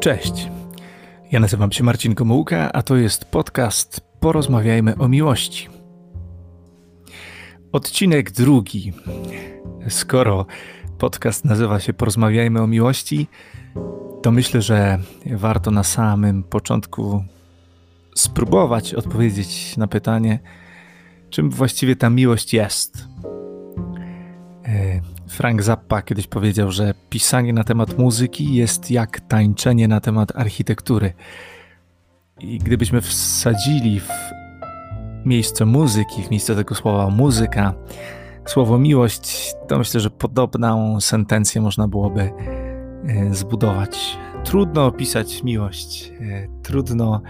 Cześć. Ja nazywam się Marcin Gomułka, a to jest podcast Porozmawiajmy o miłości. Odcinek drugi. Skoro podcast nazywa się Porozmawiajmy o miłości, to myślę, że warto na samym początku spróbować odpowiedzieć na pytanie, czym właściwie ta miłość jest. Frank Zappa kiedyś powiedział, że pisanie na temat muzyki jest jak tańczenie na temat architektury. I gdybyśmy wsadzili w miejsce muzyki, w miejsce tego słowa muzyka, słowo miłość, to myślę, że podobną sentencję można byłoby e, zbudować. Trudno opisać miłość, e, trudno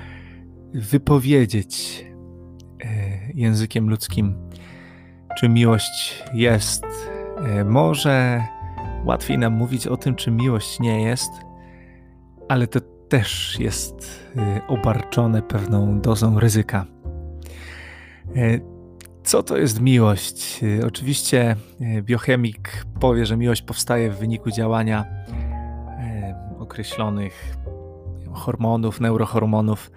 wypowiedzieć e, językiem ludzkim, czy miłość jest może łatwiej nam mówić o tym, czy miłość nie jest, ale to też jest e, obarczone pewną dozą ryzyka. E, co to jest miłość? Oczywiście biochemik powie, że miłość powstaje w wyniku działania określonych hormonów, neurohormonów.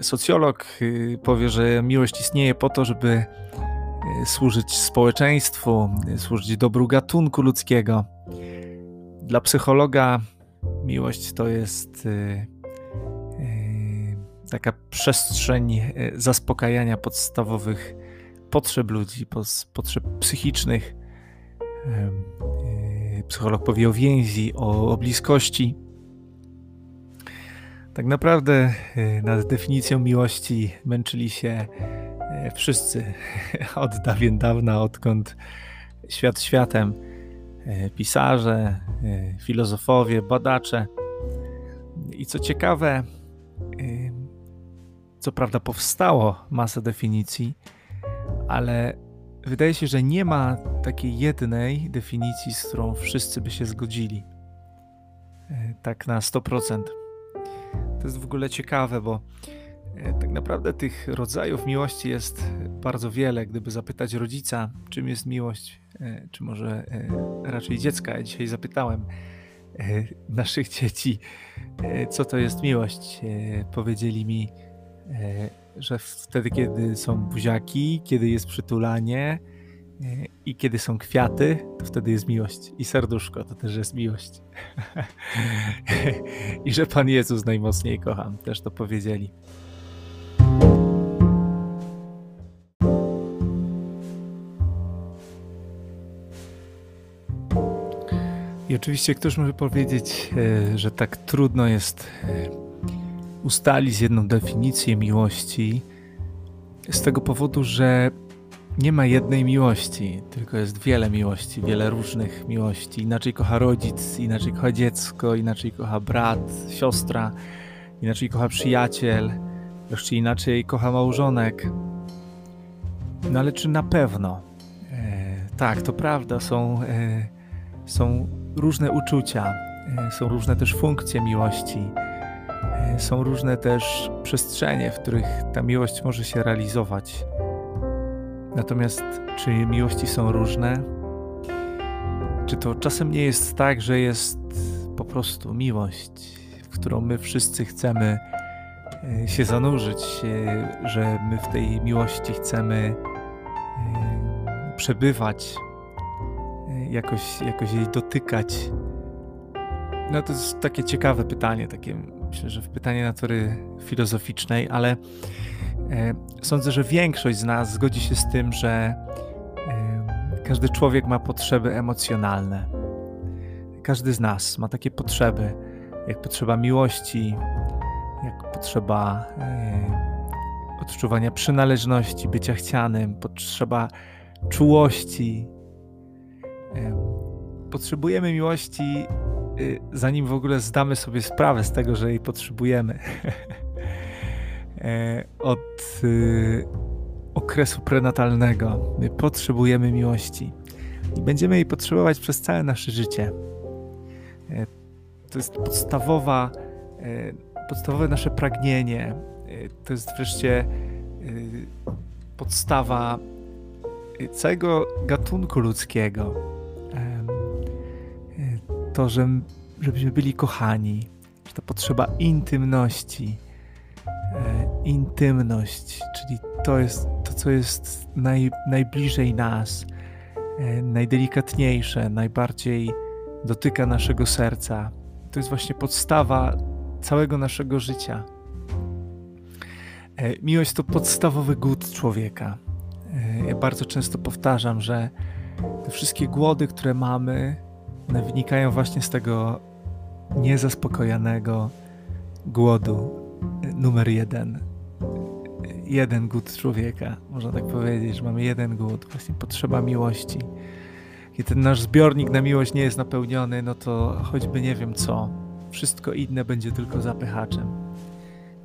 Socjolog powie, że miłość istnieje po to, żeby służyć społeczeństwu, y, służyć dobru gatunku ludzkiego. Dla psychologa miłość to jest y, taka przestrzeń zaspokajania podstawowych potrzeb ludzi, potrzeb psychicznych. Psycholog powie o więzi, o, bliskości. Tak naprawdę nad definicją miłości męczyli się E, wszyscy od dawien dawna, odkąd świat światem, e, pisarze, e, filozofowie, badacze. I co ciekawe, co prawda powstało masa definicji, ale wydaje się, że nie ma takiej jednej definicji, z którą wszyscy by się zgodzili. Tak na 100%. To jest w ogóle ciekawe, bo E, tak naprawdę tych rodzajów miłości jest bardzo wiele. Gdyby zapytać rodzica, czym jest miłość, e, czy może e, raczej dziecka, ja dzisiaj zapytałem naszych dzieci, co to jest miłość. Powiedzieli mi, że wtedy, kiedy są buziaki, kiedy jest przytulanie i kiedy są kwiaty, to wtedy jest miłość. I serduszko to też jest miłość. I że Pan Jezus najmocniej kocham, też to powiedzieli. Oczywiście ktoś może powiedzieć, e, że tak trudno jest e, ustalić jedną definicję miłości z tego powodu, że nie ma jednej miłości, tylko jest wiele miłości, wiele różnych miłości. Inaczej kocha rodzic, inaczej kocha dziecko, inaczej kocha brat, siostra, inaczej kocha przyjaciel, jeszcze inaczej kocha małżonek. No ale czy na pewno? E, tak, to prawda, są, e, są różne uczucia, e, są różne też funkcje miłości, e, są różne też przestrzenie, w których ta miłość może się realizować. Natomiast czy miłości są różne? Czy to czasem nie jest tak, że jest po prostu miłość, w którą my wszyscy chcemy e, się zanurzyć, że my w tej miłości chcemy przebywać, jakoś, jakoś jej dotykać? No to jest takie ciekawe pytanie, takie myślę, że pytanie natury filozoficznej, ale e, sądzę, że większość z nas zgodzi się z tym, że e, każdy człowiek ma potrzeby emocjonalne. Każdy z nas ma takie potrzeby, jak potrzeba miłości, jak potrzeba e, odczuwania przynależności, bycia chcianym, potrzeba czułości, Potrzebujemy miłości, y, zanim w ogóle zdamy sobie sprawę z tego, że jej potrzebujemy. E, od y, okresu prenatalnego my potrzebujemy miłości i będziemy jej potrzebować przez całe nasze życie. E, to jest podstawowa, e, podstawowe nasze pragnienie. To jest wreszcie podstawa całego gatunku ludzkiego to, że, żebyśmy byli kochani, że ta potrzeba intymności, e, intymność, czyli to jest to, co jest naj, najbliżej nas, e, najdelikatniejsze, najbardziej dotyka naszego serca. To jest właśnie podstawa całego naszego życia. E, miłość to podstawowy głód człowieka. Ja bardzo często powtarzam, że te wszystkie głody, które mamy, one wynikają właśnie z tego niezaspokojonego głodu e, numer jeden. Jeden głód człowieka, można tak powiedzieć, że mamy jeden głód, właśnie potrzeba miłości. Kiedy ten nasz zbiornik na miłość nie jest napełniony, no to choćby nie wiem co, wszystko inne będzie tylko zapychaczem.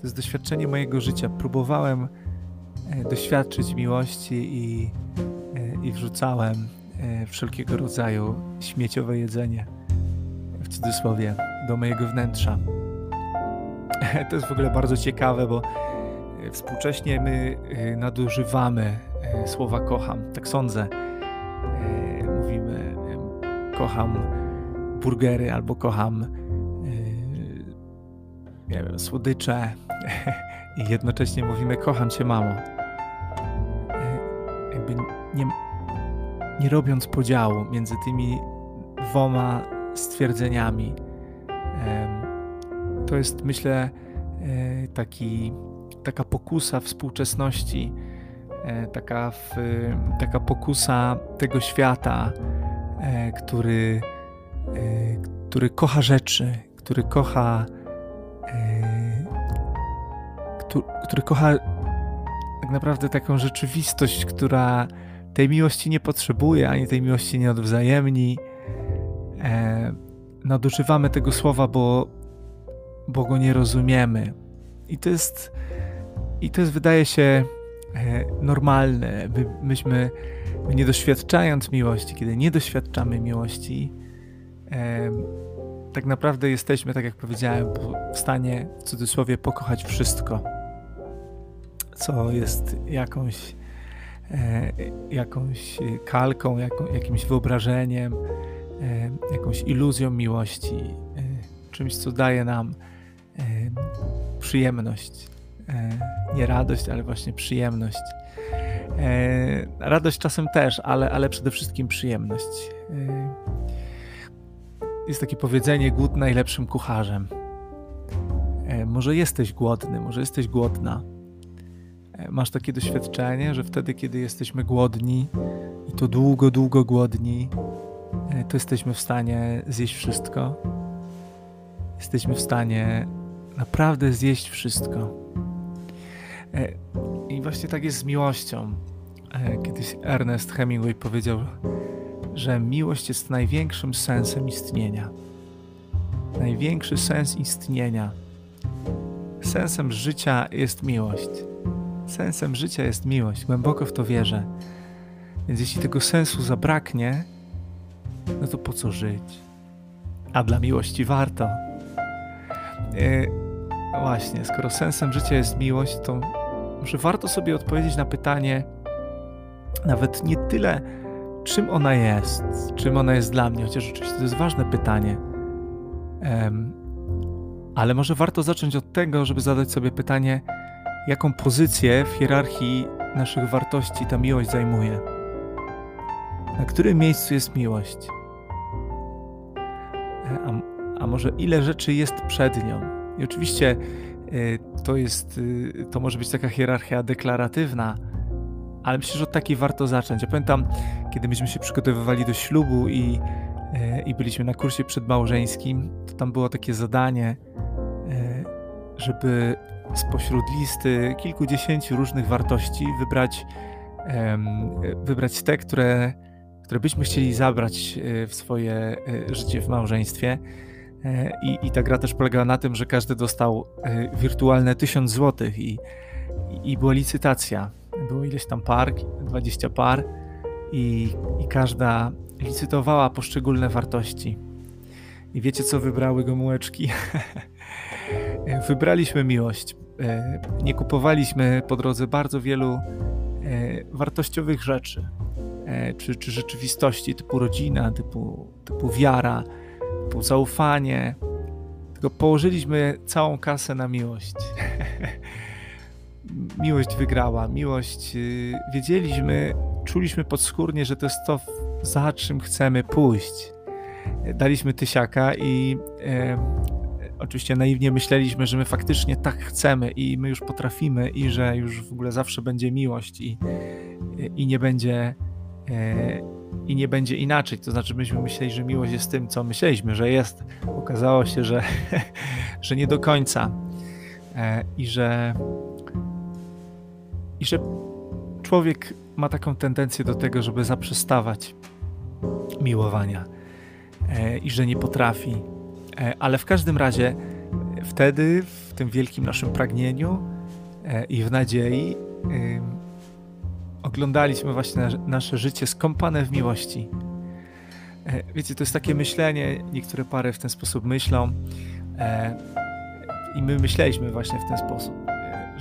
To jest doświadczenie mojego życia. Próbowałem doświadczyć miłości i, e, i wrzucałem e, wszelkiego rodzaju śmieciowe jedzenie, w cudzysłowie, do mojego wnętrza. To jest w ogóle bardzo ciekawe, bo współcześnie my nadużywamy słowa kocham. Tak sądzę. Mówimy kocham burgery albo kocham nie wiem, słodycze i jednocześnie mówimy kocham cię mamo. E, jakby nie, nie robiąc podziału między tymi dwoma stwierdzeniami. To jest myślę e, taki, taka pokusa współczesności, e, taka, w, taka pokusa tego świata, który, który kocha rzeczy, który kocha który kocha tak naprawdę taką rzeczywistość, która tej miłości nie potrzebuje, ani tej miłości nie odwzajemni. E, nadużywamy tego słowa, bo, bo go nie rozumiemy. I to jest, i to jest wydaje się e, normalne. My, myśmy, my nie doświadczając miłości, kiedy nie doświadczamy miłości, e, tak naprawdę jesteśmy, tak jak powiedziałem, w stanie w cudzysłowie pokochać wszystko co jest jakąś, e, jakąś kalką, jaką, jakimś wyobrażeniem, e, jakąś iluzją miłości, e, czymś, co daje nam e, przyjemność. E, nie radość, ale właśnie przyjemność. E, radość czasem też, ale, ale przede wszystkim przyjemność. Jest takie powiedzenie: głód najlepszym kucharzem. Może jesteś głodny, może jesteś głodna Masz takie doświadczenie, że wtedy, kiedy jesteśmy głodni i to długo, długo głodni, e, to jesteśmy w stanie zjeść wszystko. Jesteśmy w stanie naprawdę zjeść wszystko. E, I właśnie tak jest z miłością. E, kiedyś Ernest Hemingway powiedział, że miłość jest największym sensem istnienia. Największy sens istnienia. Sensem życia jest miłość. Sensem życia jest miłość, głęboko w to wierzę. Więc jeśli tego sensu zabraknie, no to po co żyć? A dla miłości warto. Yy, właśnie, skoro sensem życia jest miłość, to może warto sobie odpowiedzieć na pytanie, nawet nie tyle, czym ona jest, czym ona jest dla mnie, chociaż oczywiście to jest ważne pytanie. Ale może warto zacząć od tego, żeby zadać sobie pytanie, jaką pozycję w hierarchii naszych wartości ta miłość zajmuje. Na którym miejscu jest miłość? E, a, a może ile rzeczy jest przed nią? I oczywiście e, to jest, e, to może być taka hierarchia deklaratywna, ale myślę, że od takiej warto zacząć. Ja pamiętam, kiedy myśmy się przygotowywali do ślubu i, i byliśmy na kursie przedmałżeńskim, to tam było takie zadanie, żeby spośród listy kilkudziesięciu różnych wartości wybrać, wybrać te, które, które byśmy chcieli zabrać e, w swoje e, życie w małżeństwie. E, I, I ta gra też polegała na tym, że każdy dostał wirtualne 1000 złotych i, i była licytacja. Było ileś tam par, 20 par i, i każda licytowała poszczególne wartości. I wiecie, co wybrały gomułeczki? Wybraliśmy miłość. E, nie kupowaliśmy po drodze bardzo wielu e, wartościowych rzeczy, e, czy, czy rzeczywistości typu rodzina, typu, typu wiara, typu zaufanie, tylko położyliśmy całą kasę na miłość. miłość wygrała, miłość y, wiedzieliśmy, czuliśmy podskórnie, że to jest to, za czym chcemy pójść. Daliśmy tysiaka i e, oczywiście naiwnie myśleliśmy, że my faktycznie tak chcemy i my już potrafimy i że już w ogóle zawsze będzie miłość i, i nie będzie e, i nie będzie inaczej. To znaczy myśmy myśleli, że miłość jest tym, co myśleliśmy, że jest. Okazało się, że, że nie do końca e, i że i że człowiek ma taką tendencję do tego, żeby zaprzestawać miłowania e, i że nie potrafi. E, ale w każdym razie wtedy, w tym wielkim naszym pragnieniu e, i w nadziei, oglądaliśmy właśnie nasze życie skąpane w miłości. Wiecie, to jest takie myślenie, niektóre pary w ten sposób myślą i my myśleliśmy właśnie w ten sposób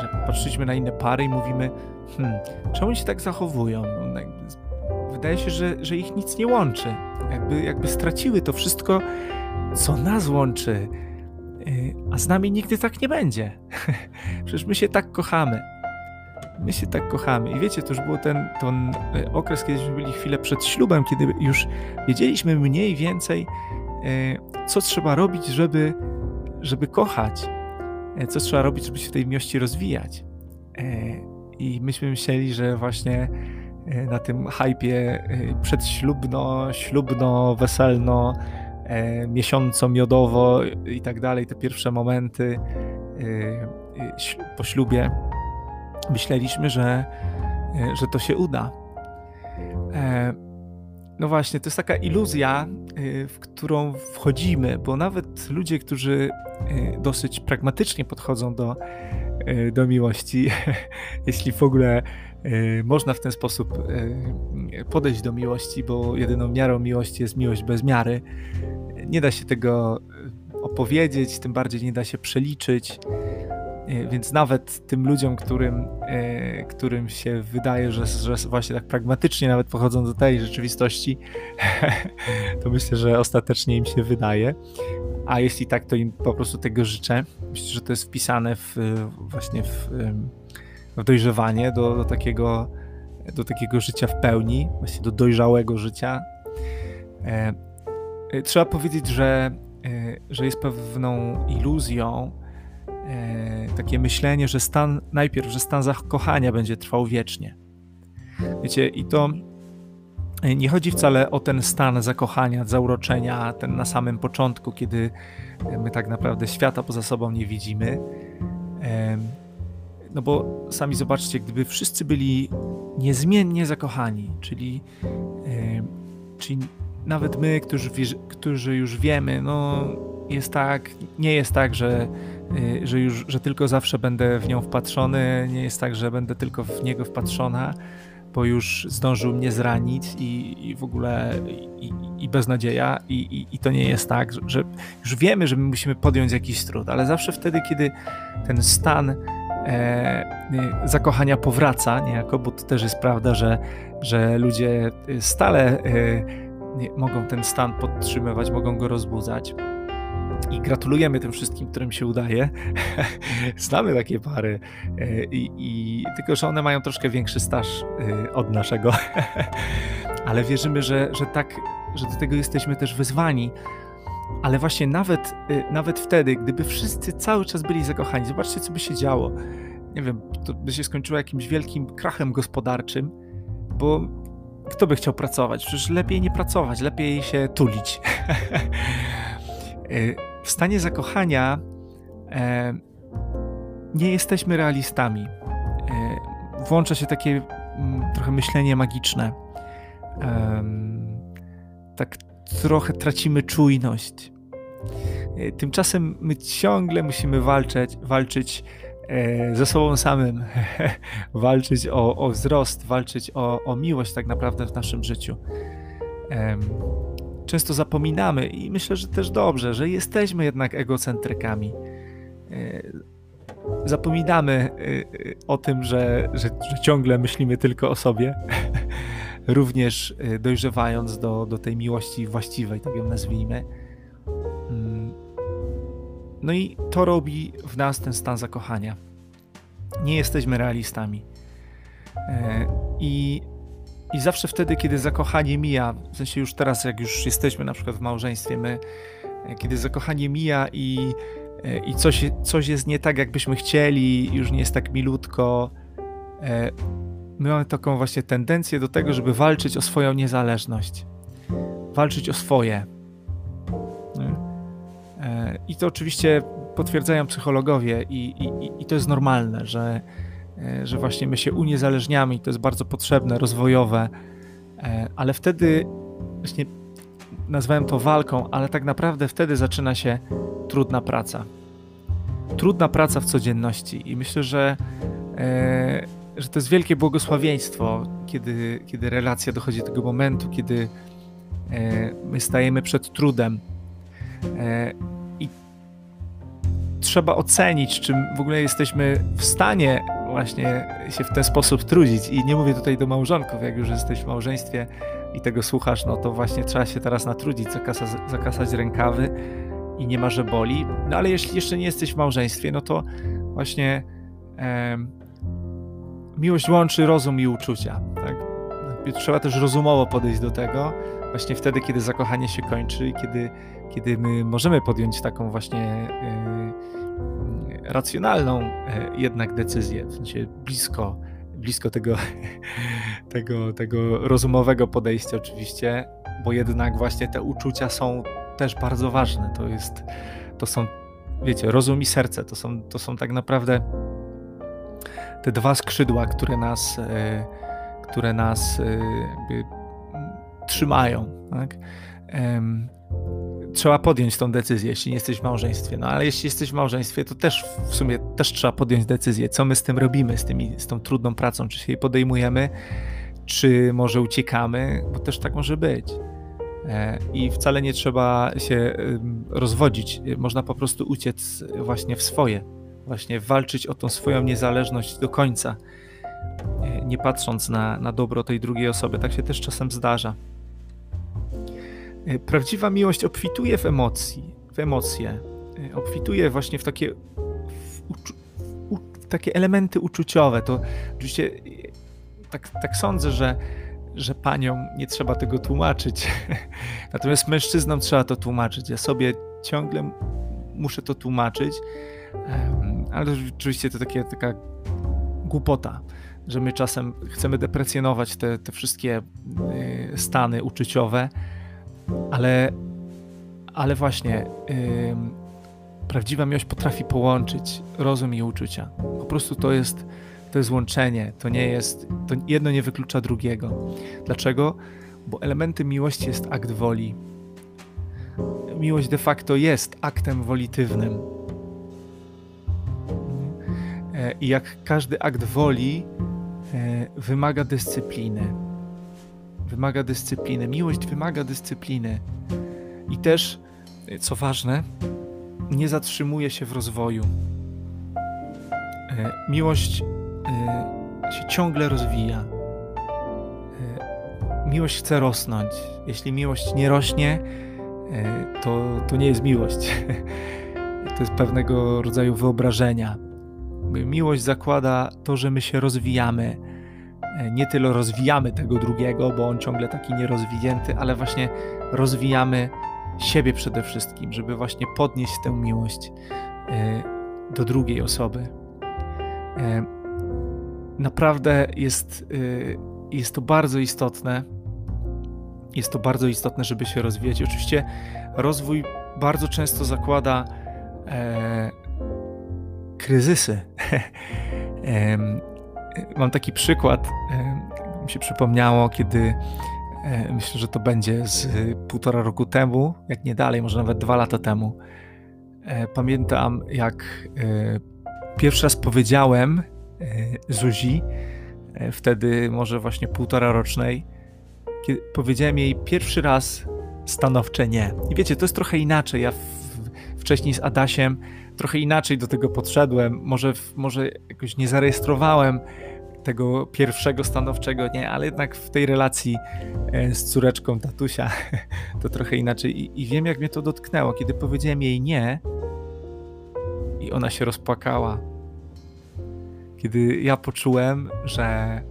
że patrzyliśmy na inne pary i mówimy, hmm, czemu oni się tak zachowują? Wydaje się, że, że ich nic nie łączy. Jakby, jakby straciły to wszystko, co nas łączy. Y, a z nami nigdy tak nie będzie. Przecież my się tak kochamy. My się tak kochamy. I wiecie, to już był ten, ten y, okres, kiedyśmy byli chwilę przed ślubem, kiedy już wiedzieliśmy mniej więcej, y, co trzeba robić, żeby, żeby kochać co trzeba robić, żeby się w tej miłości rozwijać. I myśmy myśleli, że właśnie na tym hypie przedślubno, ślubno, weselno, miesiąco miodowo i tak dalej, te pierwsze momenty po ślubie, myśleliśmy, że, że to się uda. No właśnie, to jest taka iluzja, w którą wchodzimy, bo nawet ludzie, którzy dosyć pragmatycznie podchodzą do, do miłości, jeśli w ogóle można w ten sposób podejść do miłości, bo jedyną miarą miłości jest miłość bez miary. Nie da się tego opowiedzieć, tym bardziej nie da się przeliczyć. Więc nawet tym ludziom, którym, którym się wydaje, że, że właśnie tak pragmatycznie nawet pochodzą do tej rzeczywistości, to myślę, że ostatecznie im się wydaje. A jeśli tak, to im po prostu tego życzę. Myślę, że to jest wpisane w, właśnie w dojrzewanie do, do, takiego, do takiego życia w pełni, właśnie do dojrzałego życia. E, trzeba powiedzieć, że, że jest pewną iluzją, e, takie myślenie, że stan, najpierw, że stan zakochania będzie trwał wiecznie. Wiecie, i to e, nie chodzi wcale o ten stan zakochania, zauroczenia, ten na samym początku, kiedy my tak naprawdę świata poza sobą nie widzimy. No bo sami zobaczcie, gdyby wszyscy byli niezmiennie zakochani, czyli, e, czyli nawet my, którzy, którzy już wiemy, no jest tak, nie jest tak, że Y, że już, że tylko zawsze będę w nią wpatrzony, nie jest tak, że będę tylko w niego wpatrzona, bo już zdążył mnie zranić i, i w ogóle i, i beznadzieja i, i, i, to nie jest tak, że już wiemy, że my musimy podjąć jakiś trud, ale zawsze wtedy, kiedy ten stan zakochania powraca niejako, bo to też jest prawda, że, że ludzie stale e, mogą ten stan podtrzymywać, mogą go rozbudzać, i gratulujemy tym wszystkim, którym się udaje. Znamy takie pary, e, i, i, tylko że one mają troszkę większy staż e, od naszego, ale wierzymy, że, że tak, że do tego jesteśmy też wyzwani. Ale właśnie nawet, e, nawet wtedy, gdyby wszyscy cały czas byli zakochani, zobaczcie, co by się działo. Nie wiem, to by się skończyło jakimś wielkim krachem gospodarczym, bo kto by chciał pracować? Przecież lepiej nie pracować, lepiej się tulić. w stanie zakochania e, nie jesteśmy realistami. E, włącza się takie mm, trochę myślenie magiczne. Tak trochę tracimy czujność. E, tymczasem my ciągle musimy walczyć, walczyć e, ze sobą samym, walczyć o, o wzrost, walczyć o, o miłość tak naprawdę w naszym życiu często zapominamy i myślę, że też dobrze, że jesteśmy jednak egocentrykami. E, zapominamy o tym, że, że, że ciągle myślimy tylko o sobie, również e, dojrzewając do, do tej miłości właściwej, tak ją nazwijmy. Mm. no i to robi w nas ten stan zakochania. Nie jesteśmy realistami. E, I, I zawsze wtedy, kiedy zakochanie mija, w sensie już teraz, jak już jesteśmy na przykład w małżeństwie, my, e, kiedy zakochanie mija i, e, i coś, coś jest nie tak, jakbyśmy chcieli, już nie jest tak milutko, my mamy taką właśnie tendencję do tego, żeby walczyć o swoją niezależność, walczyć o swoje. I to oczywiście potwierdzają psychologowie, i, i, i to jest normalne, że, e, że właśnie my się uniezależniamy i to jest bardzo potrzebne, rozwojowe, e, ale wtedy właśnie nazwałem to walką, ale tak naprawdę wtedy zaczyna się trudna praca. Trudna praca w codzienności i myślę, że, e, że to jest wielkie błogosławieństwo, kiedy, kiedy relacja dochodzi do tego momentu, kiedy my stajemy przed trudem trzeba ocenić, czy w ogóle jesteśmy w stanie właśnie się w ten sposób trudzić. I nie mówię tutaj do małżonków, jak już jesteś w małżeństwie i tego słuchasz, no to właśnie trzeba się teraz natrudzić, zakasać, zakasać rękawy i nie ma, że boli. No ale jeśli jeszcze nie jesteś w małżeństwie, no to właśnie e, miłość łączy rozum i uczucia. Tak? Trzeba też rozumowo podejść do tego, właśnie wtedy, kiedy zakochanie się kończy i kiedy, kiedy my możemy podjąć taką właśnie e, racjonalną e, jednak decyzję, w sensie blisko, blisko tego, tego, tego rozumowego podejścia oczywiście, bo jednak właśnie te uczucia są też bardzo ważne. To jest, to są, wiecie, rozum i serce, to są, to są tak naprawdę te dwa skrzydła, które nas, e, które nas e, trzymają, tak? trzeba podjąć tą decyzję, jeśli nie jesteś w małżeństwie. No ale jeśli jesteś w małżeństwie, to też w sumie też trzeba podjąć decyzję, co my z tym robimy, z, tymi, z tą trudną pracą, czy się jej podejmujemy, czy może uciekamy, bo też tak może być. E, I wcale nie trzeba się rozwodzić, można po prostu uciec właśnie w swoje, właśnie walczyć o tą swoją niezależność do końca, e, nie patrząc na, na dobro tej drugiej osoby. Tak się też czasem zdarza. E, prawdziwa miłość obfituje w emocji, w emocje, e, obfituje właśnie w takie, w, u, w takie elementy uczuciowe. To oczywiście tak, tak sądzę, że, że paniom nie trzeba tego tłumaczyć. Natomiast mężczyznom trzeba to tłumaczyć. Ja sobie ciągle muszę to tłumaczyć, ale oczywiście to takie, taka głupota, że my czasem chcemy deprecjonować te, te wszystkie stany uczuciowe ale, ale właśnie yy, prawdziwa miłość potrafi połączyć rozum i uczucia. Po prostu to jest, to jest łączenie, to nie jest, to jedno nie wyklucza drugiego. Dlaczego? Bo elementem miłości jest akt woli. Miłość de facto jest aktem wolitywnym. E, I jak każdy akt woli e, wymaga dyscypliny wymaga dyscypliny. Miłość wymaga dyscypliny. I też, co ważne, nie zatrzymuje się w rozwoju. E, miłość e, się ciągle rozwija. E, miłość chce rosnąć. Jeśli miłość nie rośnie, to, to nie jest miłość. To jest pewnego rodzaju wyobrażenia. Miłość zakłada to, że my się rozwijamy, E, nie tyle rozwijamy tego drugiego, bo on ciągle taki nierozwinięty, ale właśnie rozwijamy siebie przede wszystkim, żeby właśnie podnieść tę miłość e, do drugiej osoby. E, naprawdę jest, jest to bardzo istotne. Jest to bardzo istotne, żeby się rozwijać. Oczywiście rozwój bardzo często zakłada kryzysy. Mam taki przykład, e, mi się przypomniało, kiedy e, myślę, że to będzie z półtora roku temu, jak nie dalej, może nawet dwa lata temu. E, pamiętam, jak pierwszy raz powiedziałem Zuzi, wtedy może właśnie półtora rocznej, powiedziałem jej pierwszy raz stanowcze nie. I wiecie, to jest trochę inaczej. Ja wcześniej z Adasiem trochę inaczej do tego podszedłem. Może, może jakoś nie zarejestrowałem tego pierwszego stanowczego nie, ale jednak w tej relacji e, z córeczką tatusia to trochę inaczej. I, I, wiem, jak mnie to dotknęło. Kiedy powiedziałem jej nie, i ona się rozpłakała. Kiedy ja poczułem, że,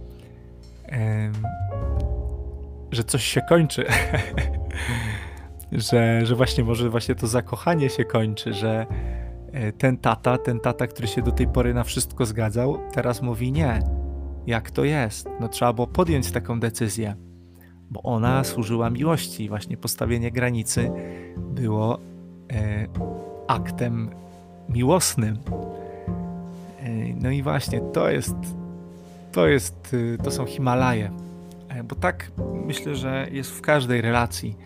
że coś się kończy, że, że właśnie może właśnie to zakochanie się kończy, że e, ten tata, ten tata, który się do tej pory na wszystko zgadzał, teraz mówi nie. Jak to jest? No trzeba było podjąć taką decyzję, bo ona służyła miłości. Właśnie postawienie granicy było e, aktem miłosnym. E, no i właśnie to jest, to jest, y, to są Himalaje. E, bo tak myślę, że jest w każdej relacji.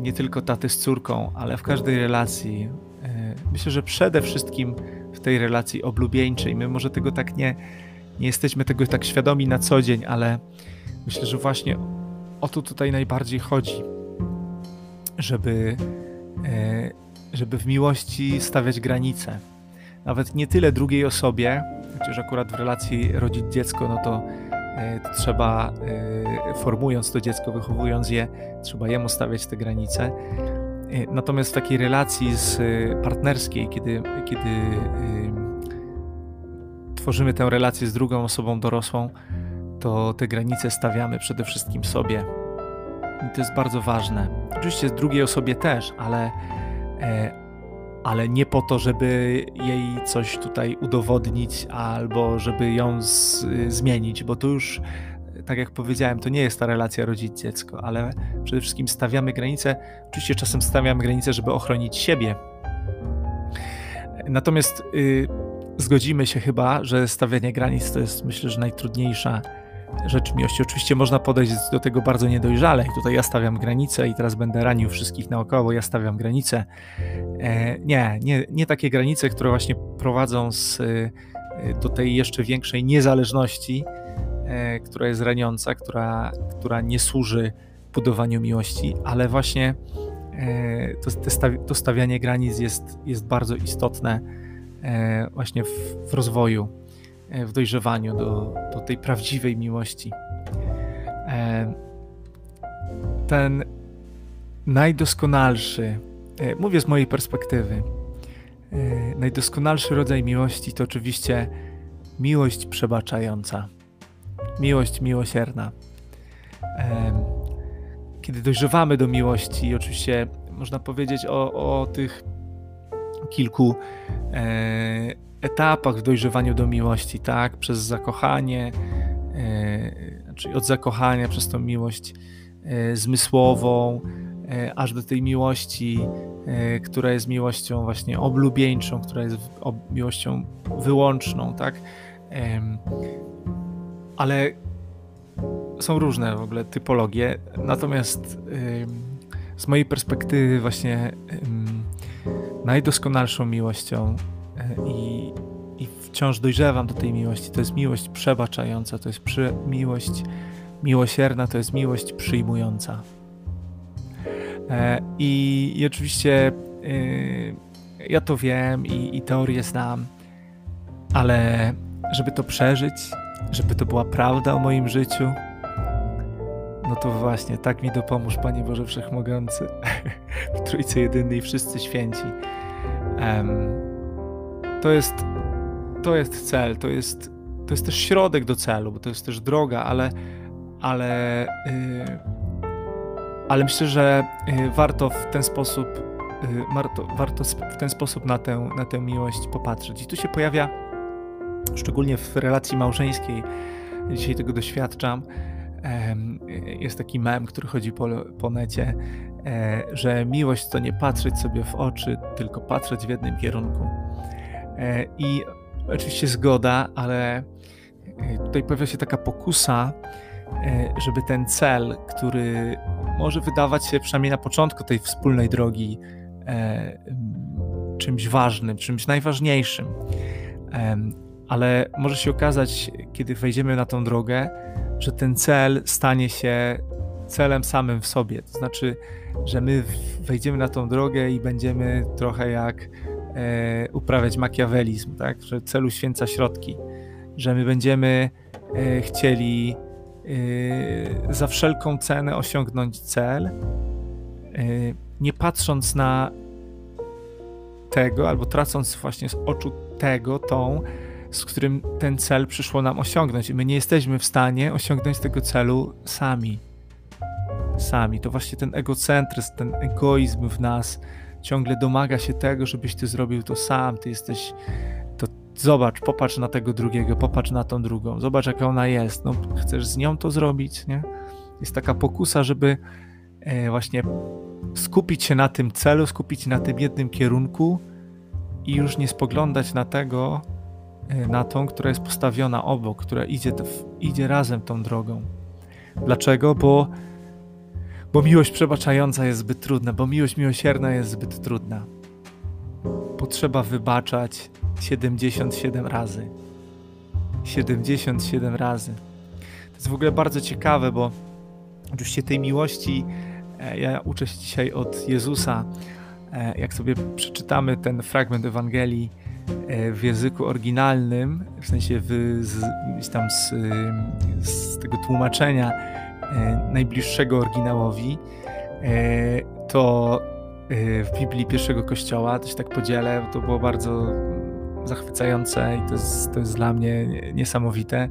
E, nie tylko taty z córką, ale w każdej relacji. Myślę, że przede wszystkim w tej relacji oblubieńczej. My może tego tak nie, nie jesteśmy tego tak świadomi na co dzień, ale myślę, że właśnie o to tutaj najbardziej chodzi. Żeby żeby w miłości stawiać granice. Nawet nie tyle drugiej osobie, chociaż akurat w relacji rodzic dziecko, no e, to trzeba e, formując to dziecko, wychowując je, trzeba jemu stawiać te granice. E, natomiast w takiej relacji z partnerskiej, kiedy, kiedy tworzymy tę relację z drugą osobą dorosłą, to te granice stawiamy przede wszystkim sobie. I to jest bardzo ważne. Oczywiście z drugiej osobie też, ale E, ale nie po to, żeby jej coś tutaj udowodnić albo żeby ją z, zmienić, bo to już, tak jak powiedziałem, to nie jest ta relacja rodzic-dziecko, ale przede wszystkim stawiamy granice. Oczywiście czasem stawiamy granice, żeby ochronić siebie. Natomiast y, zgodzimy się chyba, że stawianie granic to jest myślę, że najtrudniejsza rzecz miłości. Oczywiście można podejść do tego bardzo niedojrzale i tutaj ja stawiam granicę i teraz będę ranił wszystkich naokoło, ja stawiam granice. E, nie, nie, nie takie granice, które właśnie prowadzą z, e, do tej jeszcze większej niezależności, e, która jest raniąca, która, która nie służy budowaniu miłości, ale właśnie to, to stawianie granic jest, jest bardzo istotne właśnie w, w rozwoju w dojrzewaniu do, do tej prawdziwej miłości. E, ten najdoskonalszy, e, mówię z mojej perspektywy, najdoskonalszy rodzaj miłości to oczywiście miłość przebaczająca, miłość miłosierna. Kiedy dojrzewamy do miłości, oczywiście można powiedzieć o, o tych kilku etapach w dojrzewaniu do miłości, tak? Przez zakochanie, e, czyli od zakochania przez tą miłość e, zmysłową, e, aż do tej miłości, która jest miłością właśnie oblubieńczą, która jest ob, miłością wyłączną, tak? ale są różne w ogóle typologie, natomiast z mojej perspektywy właśnie najdoskonalszą miłością i, i wciąż dojrzewam do tej miłości. To jest miłość przebaczająca, to jest przy, miłość miłosierna, to jest miłość przyjmująca. E, I, i oczywiście e, ja to wiem i, i teorię znam, ale żeby to przeżyć, żeby to była prawda o moim życiu, no to właśnie, tak mi dopomóż, Panie Boże Wszechmogący, w Trójcy Jedynej wszyscy święci. Um, to jest, to jest cel, to jest, to jest też środek do celu, bo to jest też droga, ale, ale, yy, ale myślę, że yy, warto w ten sposób, yy, warto, warto w ten sposób na tę, na tę miłość popatrzeć. I tu się pojawia, szczególnie w relacji małżeńskiej, dzisiaj tego doświadczam, jest taki mem, który chodzi po, po necie, e, że miłość to nie patrzeć sobie w oczy, tylko patrzeć w jednym kierunku. E, I oczywiście zgoda, ale e, tutaj pojawia się taka pokusa, e, żeby ten cel, który może wydawać się przynajmniej na początku tej wspólnej drogi czymś ważnym, czymś najważniejszym, ale może się okazać, kiedy wejdziemy na tą drogę, że ten cel stanie się celem samym w sobie. To znaczy, że my wejdziemy na tą drogę i będziemy trochę jak uprawiać makiawelizm, tak? że celu święca środki, że my będziemy e, chcieli e, za wszelką cenę osiągnąć cel, e, nie patrząc na tego, albo tracąc właśnie z oczu tego, tą, z którym ten cel przyszło nam osiągnąć. I my nie jesteśmy w stanie osiągnąć tego celu sami. Sami. To właśnie ten egocentryzm, ten egoizm w nas ciągle domaga się tego, żebyś ty zrobił to sam. Ty jesteś. To zobacz, popatrz na tego drugiego, popatrz na tą drugą, zobacz, jaka ona jest. No, chcesz z nią to zrobić, nie? Jest taka pokusa, żeby e, właśnie skupić się na tym celu, skupić się na tym jednym kierunku i już nie spoglądać na tego, e, na tą, która jest postawiona obok, która idzie, idzie razem tą drogą. Dlaczego? Bo, bo miłość przebaczająca jest zbyt trudna, bo miłość miłosierna jest zbyt trudna. Potrzeba wybaczać 77 razy. 77 razy. To jest w ogóle bardzo ciekawe, bo oczywiście tej miłości e, ja uczę się dzisiaj od Jezusa. E, jak sobie przeczytamy ten fragment Ewangelii e, w języku oryginalnym, w sensie w, z, tam z, z tego tłumaczenia najbliższego oryginałowi, to w Biblii pierwszego kościoła, to się tak podzielę, to było bardzo zachwycające i to jest, to jest dla mnie niesamowite,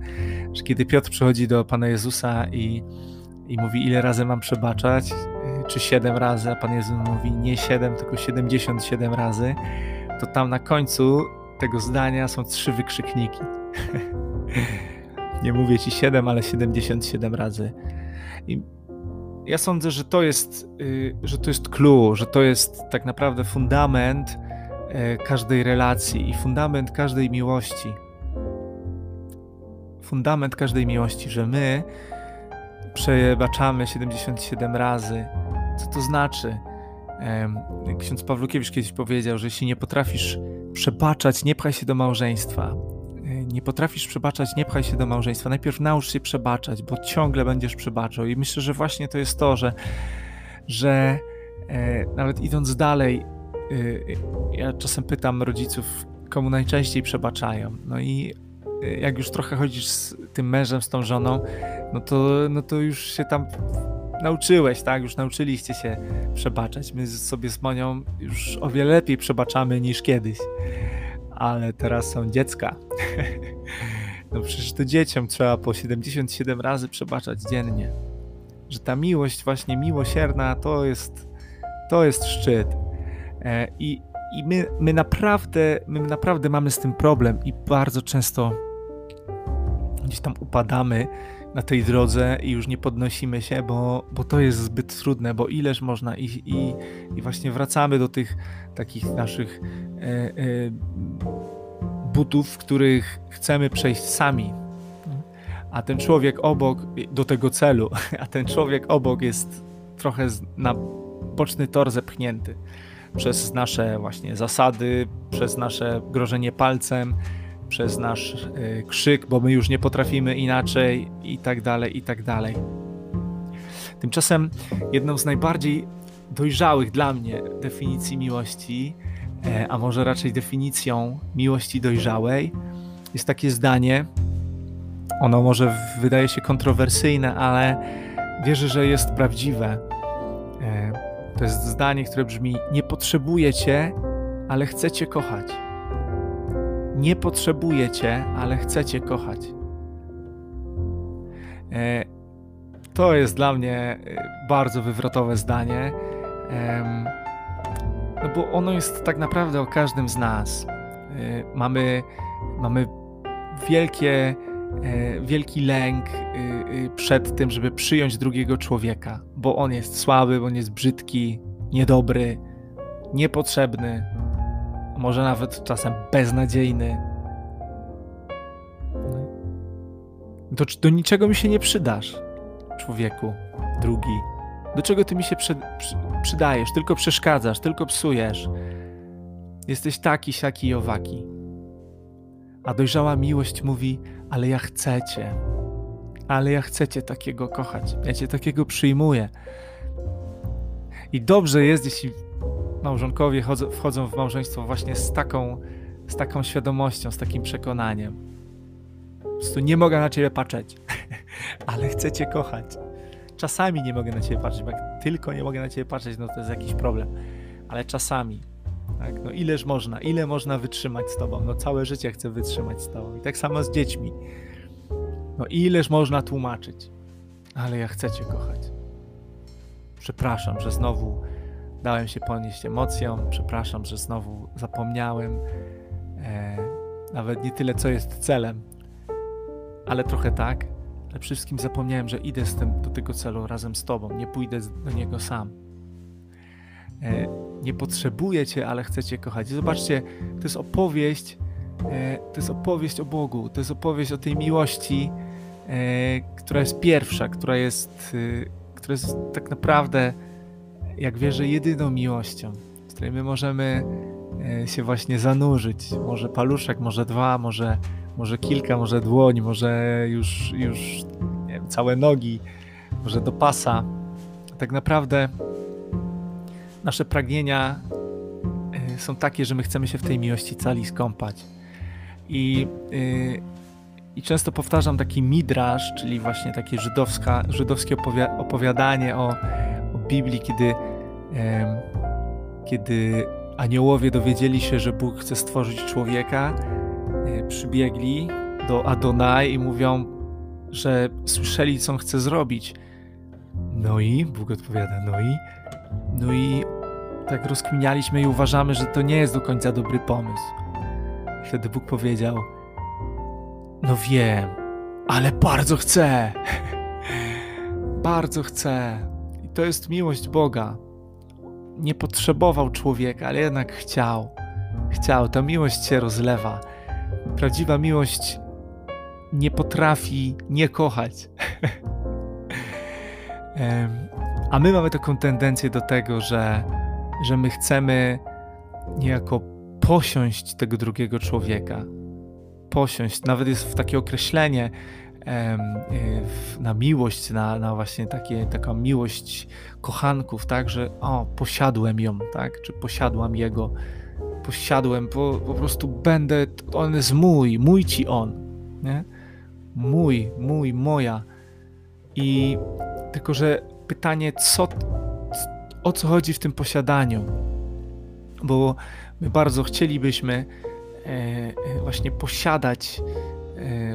że kiedy Piotr przychodzi do Pana Jezusa i, i mówi, ile razy mam przebaczać, czy siedem razy, a Pan Jezus mówi nie siedem, tylko 77 razy, to tam na końcu tego zdania są trzy wykrzykniki. nie mówię ci siedem, ale 77 razy. I ja sądzę, że to jest, y, że to jest clue, że to jest tak naprawdę fundament E, każdej relacji i fundament każdej miłości. Fundament każdej miłości, że my przebaczamy 77 razy. Co to znaczy? Ksiądz Pawlukiewicz kiedyś powiedział, że jeśli nie potrafisz przebaczać, nie pchaj się do małżeństwa. E, nie potrafisz przebaczać, nie pchaj się do małżeństwa. Najpierw naucz się przebaczać, bo ciągle będziesz przebaczał. I myślę, że właśnie to jest to, że, że e, nawet idąc dalej, Y, ja czasem pytam rodziców, komu najczęściej przebaczają. No i y, jak już trochę chodzisz z tym mężem, z tą żoną, no to, no to już się tam nauczyłeś, tak? Już nauczyliście się przebaczać. My sobie z Monią już o wiele lepiej przebaczamy niż kiedyś. Ale teraz są dziecka. No przecież to dzieciom trzeba po 77 razy przebaczać dziennie. Że ta miłość, właśnie miłosierna, to jest, to jest szczyt. E, I, i my, my, naprawdę, my naprawdę mamy z tym problem i bardzo często gdzieś tam upadamy na tej drodze i już nie podnosimy się, bo, bo to jest zbyt trudne, bo ileż można i, i, i właśnie wracamy do tych takich naszych e, e, butów, w których chcemy przejść sami. A ten człowiek obok, do tego celu, a ten człowiek obok jest trochę na boczny tor zepchnięty przez nasze właśnie zasady, przez nasze grożenie palcem, przez nasz y, krzyk, bo my już nie potrafimy inaczej i tak dalej, i tak dalej. Tymczasem jedną z najbardziej dojrzałych dla mnie definicji miłości, e, a może raczej definicją miłości dojrzałej, jest takie zdanie. Ono może wydaje się kontrowersyjne, ale wierzę, że jest prawdziwe. E, to jest zdanie, które brzmi: Nie potrzebujecie, ale chcecie kochać. Nie potrzebujecie, ale chcecie kochać. E, to jest dla mnie e, bardzo wywrotowe zdanie, no bo ono jest tak naprawdę o każdym z nas. E, mamy, mamy wielkie wielki lęk przed tym, żeby przyjąć drugiego człowieka, bo on jest słaby, bo on jest brzydki, niedobry, niepotrzebny, może nawet czasem beznadziejny. Do, do niczego mi się nie przydasz, człowieku, drugi. Do czego ty mi się przy, przy, przydajesz? Tylko przeszkadzasz, tylko psujesz. Jesteś taki, siaki i owaki. A dojrzała miłość mówi: ale ja chcę cię. Ale ja chcę cię takiego kochać. Ja cię takiego przyjmuję. I dobrze jest, jeśli małżonkowie chodzą, wchodzą w małżeństwo właśnie z taką, z taką świadomością, z takim przekonaniem. Po prostu nie mogę na ciebie patrzeć, ale chcę cię kochać. Czasami nie mogę na ciebie patrzeć, bo jak tylko nie mogę na ciebie patrzeć, no to jest jakiś problem. Ale czasami Tak? No ileż można, ile można wytrzymać z tobą? No całe życie chcę wytrzymać z tobą. I tak samo z dziećmi. No ileż można tłumaczyć? Ale ja chcę cię kochać. Przepraszam, że znowu dałem się ponieść emocjom. Przepraszam, że znowu zapomniałem. E, nawet nie tyle, co jest celem, ale trochę tak. Ale przede wszystkim zapomniałem, że idę z tym, do tego celu razem z Tobą. Nie pójdę do niego sam. E, nie potrzebuję Cię, ale chcę Cię kochać. Zobaczcie, to jest opowieść, e, to jest opowieść o Bogu, to jest opowieść o tej miłości, e, która jest pierwsza, która jest, która jest tak naprawdę, jak wierzę, jedyną miłością, w której my możemy się właśnie zanurzyć. Może paluszek, może dwa, może, może kilka, może dłoń, może już, już wiem, całe nogi, może do pasa. Tak naprawdę nasze pragnienia y, są takie, że my chcemy się w tej miłości cali skąpać. I, yy, i często powtarzam taki midrasz, czyli właśnie takie żydowska, żydowskie opowiadanie o, o Biblii, kiedy, kiedy aniołowie dowiedzieli się, że Bóg chce stworzyć człowieka, yy, przybiegli do Adonai i mówią, że słyszeli, co on chce zrobić. No i Bóg odpowiada, no i no i tak rozkminialiśmy i uważamy, że to nie jest do końca dobry pomysł. Wtedy Bóg powiedział: No wiem, ale bardzo chcę. bardzo chcę. I to jest miłość Boga. Nie potrzebował człowieka, ale jednak chciał. Chciał. Ta miłość się rozlewa. Prawdziwa miłość nie potrafi nie kochać. A my mamy taką tendencję do tego, że, że my chcemy niejako posiąść tego drugiego człowieka. Posiąść, nawet jest takie określenie na miłość, na, na właśnie takie, taką miłość kochanków, tak, że o, posiadłem ją, tak, czy posiadłam jego, posiadłem, po, po prostu będę, on jest mój, mój ci on, nie? Mój, mój, moja. I tylko, że pytanie, co, o co chodzi w tym posiadaniu. Bo my bardzo chcielibyśmy e, e, właśnie posiadać,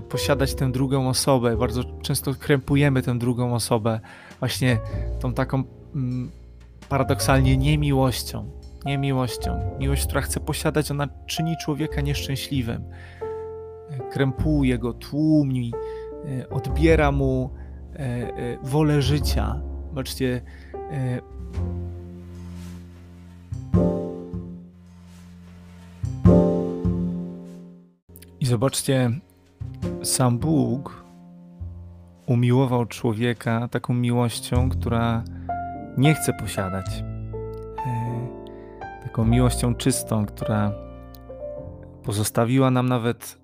posiadać tę drugą osobę. Bardzo często krępujemy tę drugą osobę właśnie tą taką mm, paradoksalnie niemiłością. Niemiłością. Miłość, która chce posiadać, ona czyni człowieka nieszczęśliwym. Krępuje go, tłumi, odbiera mu wolę życia, Zobaczcie. I zobaczcie, sam Bóg umiłował człowieka taką miłością, która nie chce posiadać. E, taką miłością czystą, która pozostawiła nam nawet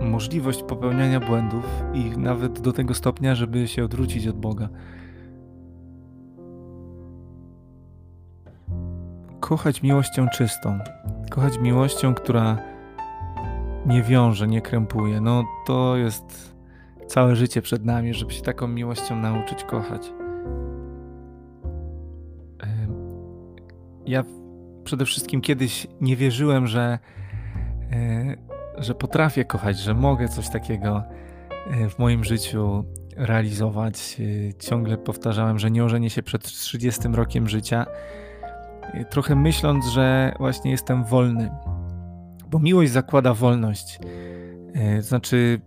możliwość popełniania błędów i nawet do tego stopnia, żeby się odwrócić od Boga. kochać miłością czystą, kochać miłością, która nie wiąże, nie krępuje. No to jest całe życie przed nami, żeby się taką miłością nauczyć kochać. Ja przede wszystkim kiedyś nie wierzyłem, że, e, że potrafię kochać, że mogę coś takiego e, w moim życiu realizować. E, ciągle powtarzałem, że nie ożenię się przed 30 rokiem życia trochę myśląc, że właśnie jestem wolny. Bo miłość zakłada wolność. Y, znaczy,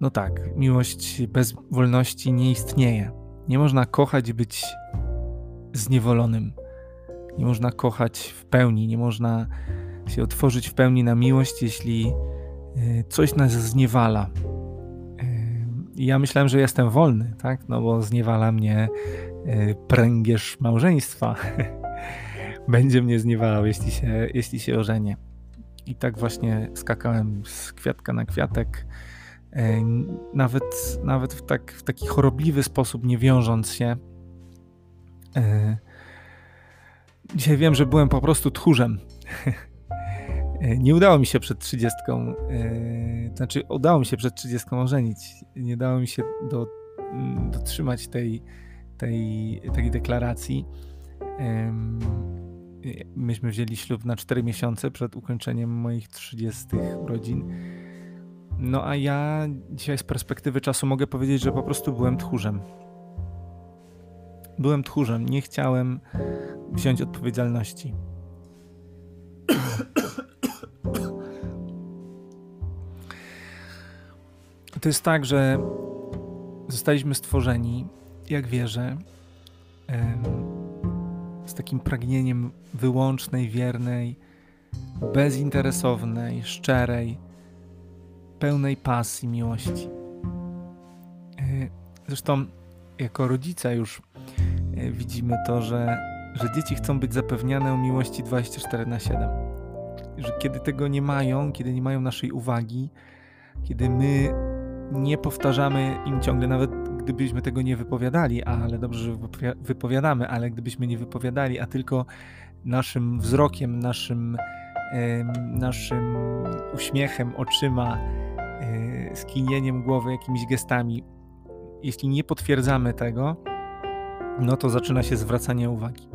no tak, miłość bez wolności nie istnieje. Nie można kochać i być zniewolonym. Nie można kochać w pełni, nie można się otworzyć w pełni na miłość, jeśli y, coś nas zniewala. I ja myślałem, że jestem wolny, tak? No bo zniewala mnie pręgierz małżeństwa. będzie mnie zniewalał, jeśli się, jeśli się ożenię. I tak właśnie skakałem z kwiatka na kwiatek, e, nawet, nawet w, tak, w taki chorobliwy sposób, nie wiążąc się. E, dzisiaj wiem, że byłem po prostu tchórzem. E, nie udało mi się przed trzydziestką, znaczy udało mi się przed trzydziestką ożenić. Nie dało mi się do, dotrzymać tej, tej, tej deklaracji myśmy wzięli ślub na 4 miesiące przed ukończeniem moich 30 urodzin. No a ja dzisiaj z perspektywy czasu mogę powiedzieć, że po prostu byłem tchórzem. Byłem tchórzem, nie chciałem wziąć odpowiedzialności. To jest tak, że zostaliśmy stworzeni, jak wierzę, z takim pragnieniem wyłącznej, wiernej, bezinteresownej, szczerej, pełnej pasji, miłości. E, zresztą, jako rodzice już e, widzimy to, że, że dzieci chcą być zapewniane o miłości 24 na 7. Że kiedy tego nie mają, kiedy nie mają naszej uwagi, kiedy my nie powtarzamy im ciągle, nawet gdybyśmy tego nie wypowiadali, ale dobrze, że wypowiadamy, ale gdybyśmy nie wypowiadali, a tylko naszym wzrokiem, naszym, naszym uśmiechem, oczyma, e, skinieniem głowy, jakimiś gestami, jeśli nie potwierdzamy tego, no to zaczyna się zwracanie uwagi.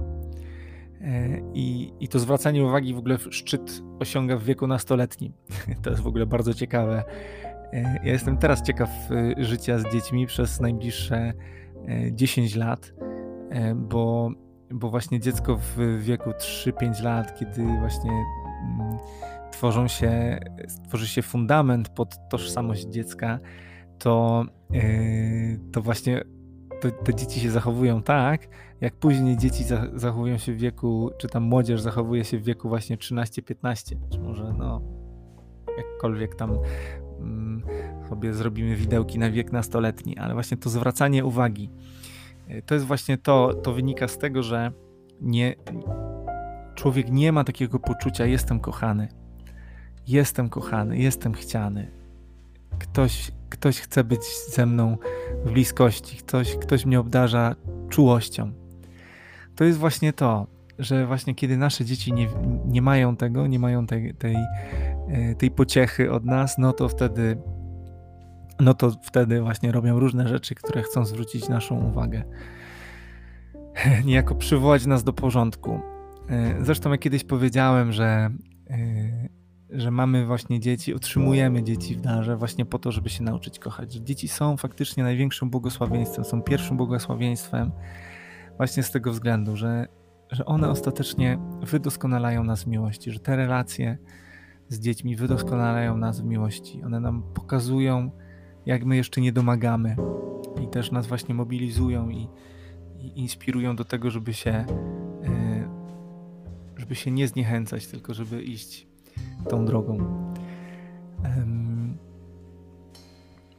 E, I, I to zwracanie uwagi w ogóle szczyt osiąga w wieku nastoletnim. To jest w ogóle bardzo ciekawe ja jestem teraz ciekaw e, życia z dziećmi przez najbliższe 10 e, lat, bo, bo właśnie dziecko w wieku 3-5 lat, kiedy właśnie mm, tworzą się, tworzy się fundament pod tożsamość dziecka, to, to właśnie te dzieci się zachowują tak, jak później dzieci zachowują się w wieku, czy tam młodzież zachowuje się w wieku właśnie 13-15, czy może no jakkolwiek tam sobie zrobimy widełki na wiek nastoletni, ale właśnie to zwracanie uwagi, e, to jest właśnie to, to wynika z tego, że nie, człowiek nie ma takiego poczucia jestem kochany, jestem kochany, jestem chciany, ktoś, ktoś chce być ze mną w bliskości, ktoś, ktoś mnie obdarza czułością. To jest właśnie to, że właśnie kiedy nasze dzieci nie, nie mają tego, nie mają tej, tej, tej pociechy od nas, no to wtedy no to wtedy właśnie robią różne rzeczy, które chcą zwrócić naszą uwagę. Niejako przywołać nas do porządku. E, zresztą ja kiedyś powiedziałem, że, e, że mamy właśnie dzieci, utrzymujemy dzieci w darze właśnie po to, żeby się nauczyć kochać. Że dzieci są faktycznie największym błogosławieństwem, są pierwszym błogosławieństwem właśnie z tego względu, że że one ostatecznie wydoskonalają nas w miłości, że te relacje z dziećmi wydoskonalają nas w miłości. One nam pokazują, jak my jeszcze nie domagamy i też nas właśnie mobilizują i, i inspirują do tego, żeby się, e, żeby się nie zniechęcać, tylko żeby iść tą drogą.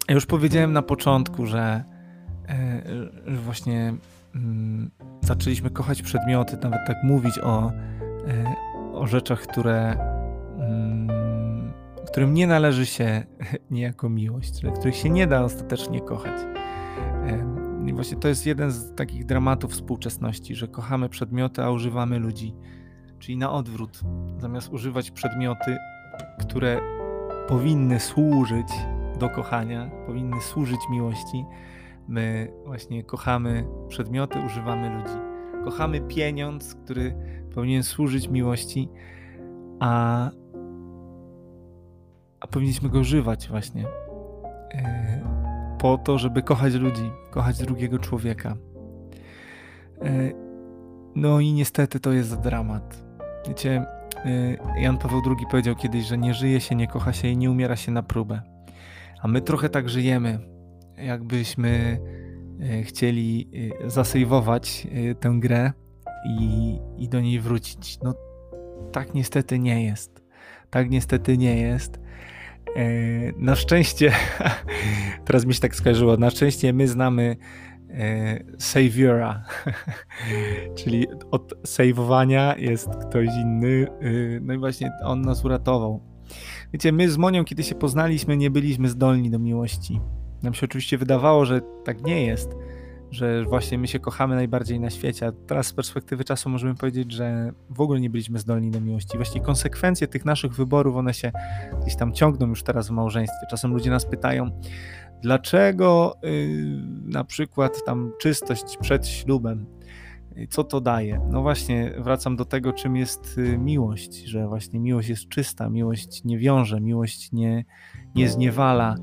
Ja już powiedziałem na początku, że, e, właśnie mm, zaczęliśmy kochać przedmioty, nawet tak mówić o, e, o rzeczach, które, mm, którym nie należy się niejako miłość, których się nie da ostatecznie kochać. I właśnie to jest jeden z takich dramatów współczesności, że kochamy przedmioty, a używamy ludzi. Czyli na odwrót, zamiast używać przedmioty, które powinny służyć do kochania, powinny służyć miłości, My właśnie kochamy przedmioty, używamy ludzi. Kochamy pieniądz, który powinien służyć miłości, a, a powinniśmy go używać właśnie e, po to, żeby kochać ludzi, kochać drugiego człowieka. E, no i niestety to jest dramat. Wiecie, e, Jan Paweł II powiedział kiedyś, że nie żyje się, nie kocha się i nie umiera się na próbę. A my trochę tak żyjemy jakbyśmy chcieli zasejwować tę grę i, i do niej wrócić. No tak niestety nie jest. Tak niestety nie jest. Na szczęście, teraz mi się tak skojarzyło, na szczęście my znamy Saviora, czyli od saveowania jest ktoś inny, no i właśnie on nas uratował. Wiecie, my z Monią, kiedy się poznaliśmy, nie byliśmy zdolni do miłości. Nam się oczywiście wydawało, że tak nie jest, że właśnie my się kochamy najbardziej na świecie, a teraz z perspektywy czasu możemy powiedzieć, że w ogóle nie byliśmy zdolni do miłości. Właśnie konsekwencje tych naszych wyborów, one się gdzieś tam ciągną już teraz w małżeństwie. Czasem ludzie nas pytają, dlaczego yy, na przykład tam czystość przed ślubem Co to daje? No właśnie, wracam do tego, czym jest y, miłość, że właśnie miłość jest czysta, miłość nie wiąże, miłość nie, nie zniewala.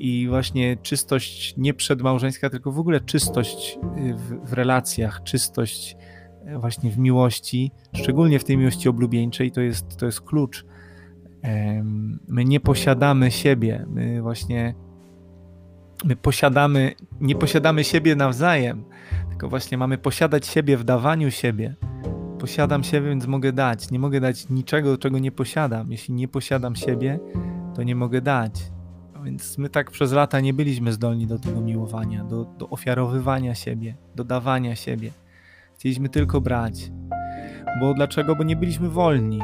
I właśnie czystość nie przedmałżeńska, tylko w ogóle czystość y, w, w relacjach, czystość y, właśnie w miłości, szczególnie w tej miłości oblubieńczej, to jest, to jest klucz. My nie posiadamy siebie, my właśnie my posiadamy, nie posiadamy siebie nawzajem, tylko właśnie mamy posiadać siebie w dawaniu siebie. Posiadam siebie, więc mogę dać. Nie mogę dać niczego, czego nie posiadam. Jeśli nie posiadam siebie, to nie mogę dać. Więc my tak przez lata nie byliśmy zdolni do tego miłowania, do, do ofiarowywania siebie, do dawania siebie. Chcieliśmy tylko brać. Bo dlaczego? Bo nie byliśmy wolni.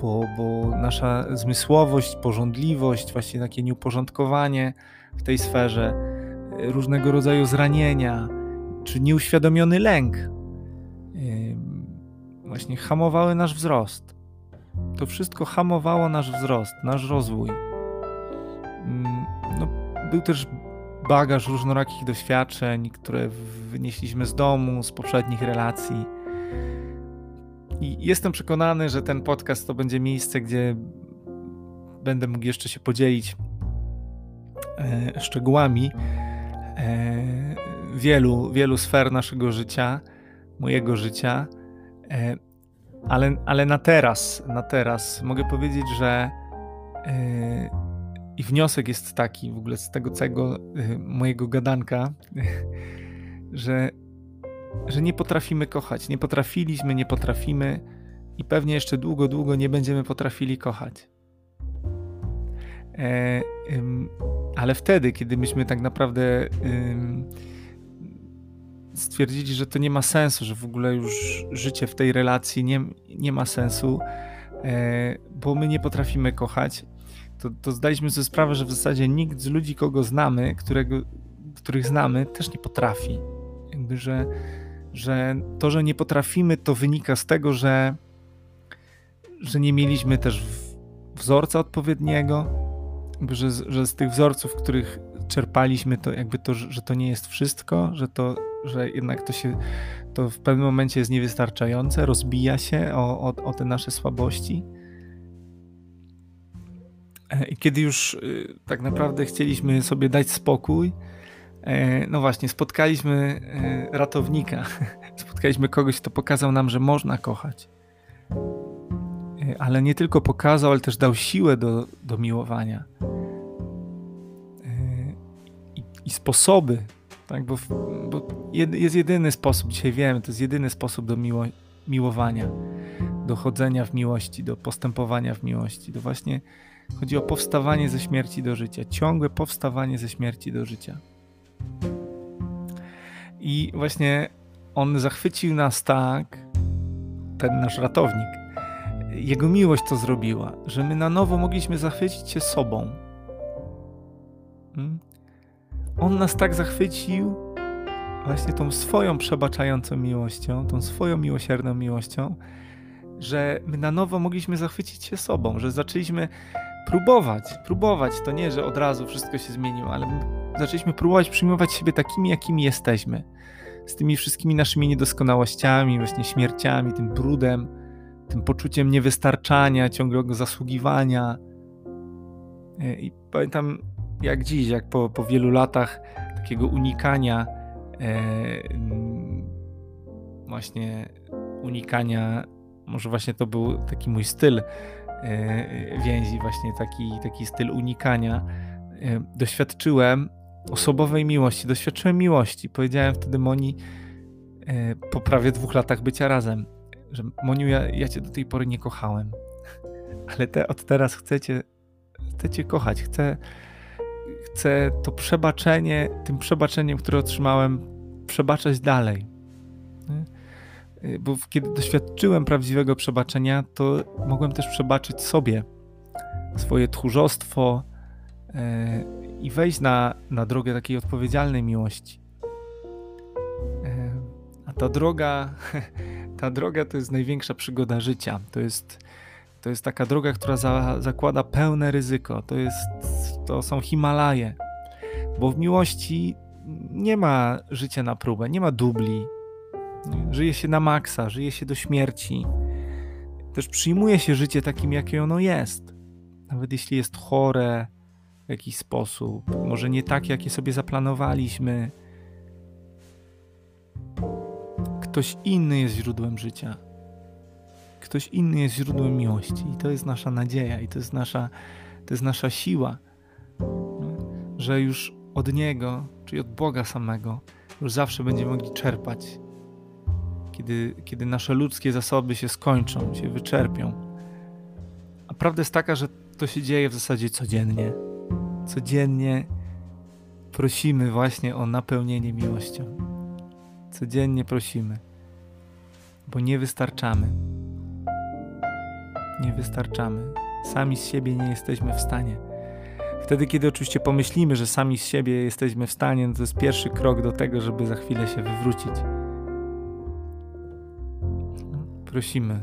Bo, bo nasza zmysłowość, porządliwość, właśnie takie nieuporządkowanie w tej sferze, różnego rodzaju zranienia, czy nieuświadomiony lęk właśnie hamowały nasz wzrost. To wszystko hamowało nasz wzrost, nasz rozwój. Mm, no, był też bagaż różnorakich doświadczeń, które wynieśliśmy z domu, z poprzednich relacji. I jestem przekonany, że ten podcast to będzie miejsce, gdzie będę mógł jeszcze się podzielić e, szczegółami e, wielu, wielu sfer naszego życia, mojego życia. E, ale, ale na teraz, na teraz mogę powiedzieć, że i wniosek jest taki w ogóle z tego całego y, mojego gadanka, że, że nie potrafimy kochać. Nie potrafiliśmy, nie potrafimy i pewnie jeszcze długo, długo nie będziemy potrafili kochać. E, ym, ale wtedy, kiedy myśmy tak naprawdę ym, stwierdzili, że to nie ma sensu, że w ogóle już życie w tej relacji nie, nie ma sensu, e, bo my nie potrafimy kochać, to, to zdaliśmy sobie sprawę, że w zasadzie nikt z ludzi, kogo znamy, którego, których znamy, też nie potrafi. Jakby, że, że to, że nie potrafimy, to wynika z tego, że, że nie mieliśmy też wzorca odpowiedniego, jakby, że, że z tych wzorców, których czerpaliśmy, to jakby to, że to nie jest wszystko, że to, że jednak to się, to w pewnym momencie jest niewystarczające, rozbija się o, o, o te nasze słabości. E, I kiedy już y, tak naprawdę chcieliśmy sobie dać spokój, e, no właśnie, spotkaliśmy e, ratownika, spotkaliśmy kogoś, kto pokazał nam, że można kochać. Ale nie tylko pokazał, ale też dał siłę do, do miłowania. I, i sposoby, tak? bo, bo jest jedyny sposób, dzisiaj wiemy, to jest jedyny sposób do miło, miłowania, do chodzenia w miłości, do postępowania w miłości, do właśnie Chodzi o powstawanie ze śmierci do życia, ciągłe powstawanie ze śmierci do życia. I właśnie on zachwycił nas tak, ten nasz ratownik. Jego miłość to zrobiła, że my na nowo mogliśmy zachwycić się sobą. Hmm? On nas tak zachwycił właśnie tą swoją przebaczającą miłością, tą swoją miłosierną miłością, że my na nowo mogliśmy zachwycić się sobą, że zaczęliśmy próbować, próbować. To nie, że od razu wszystko się zmieniło, ale zaczęliśmy próbować przyjmować siebie takimi, jakimi jesteśmy. Z tymi wszystkimi naszymi niedoskonałościami, właśnie śmierciami, tym brudem, tym poczuciem niewystarczania, ciągłego zasługiwania. E, I pamiętam jak dziś, jak po, po wielu latach takiego unikania, e, właśnie unikania, może właśnie to był taki mój styl, więzi, właśnie taki, taki styl unikania. E, doświadczyłem osobowej miłości, doświadczyłem miłości. Powiedziałem wtedy Moni e, po prawie dwóch latach bycia razem, że Moniu, ja, ja cię do tej pory nie kochałem, ale te, od teraz chcę cię kochać, chcę, chcę to przebaczenie, tym przebaczeniem, które otrzymałem, przebaczać dalej. Y, bo kiedy doświadczyłem prawdziwego przebaczenia, to mogłem też przebaczyć sobie swoje tchórzostwo yy, i wejść na, na drogę takiej odpowiedzialnej miłości. Yy, a ta droga, ta droga to jest największa przygoda życia. To jest, to jest taka droga, która za, zakłada pełne ryzyko. To, jest, to są Himalaje. Bo w miłości nie ma życia na próbę, nie ma dubli, Żyje się na maksa, żyje się do śmierci. Też przyjmuje się życie takim, jakie ono jest. Nawet jeśli jest chore w jakiś sposób, może nie tak, jakie sobie zaplanowaliśmy. Ktoś inny jest źródłem życia. Ktoś inny jest źródłem miłości. I to jest nasza nadzieja, i to jest nasza, to jest nasza siła, że już od Niego, czyli od Boga samego, już zawsze będziemy mogli czerpać kiedy, kiedy nasze ludzkie zasoby się skończą, się wyczerpią. A prawda jest taka, że to się dzieje w zasadzie codziennie. Codziennie prosimy właśnie o napełnienie miłością. Codziennie prosimy, bo nie wystarczamy. Nie wystarczamy. Sami z siebie nie jesteśmy w stanie. Wtedy, kiedy oczywiście pomyślimy, że sami z siebie jesteśmy w stanie, no to jest pierwszy krok do tego, żeby za chwilę się wywrócić prosimy,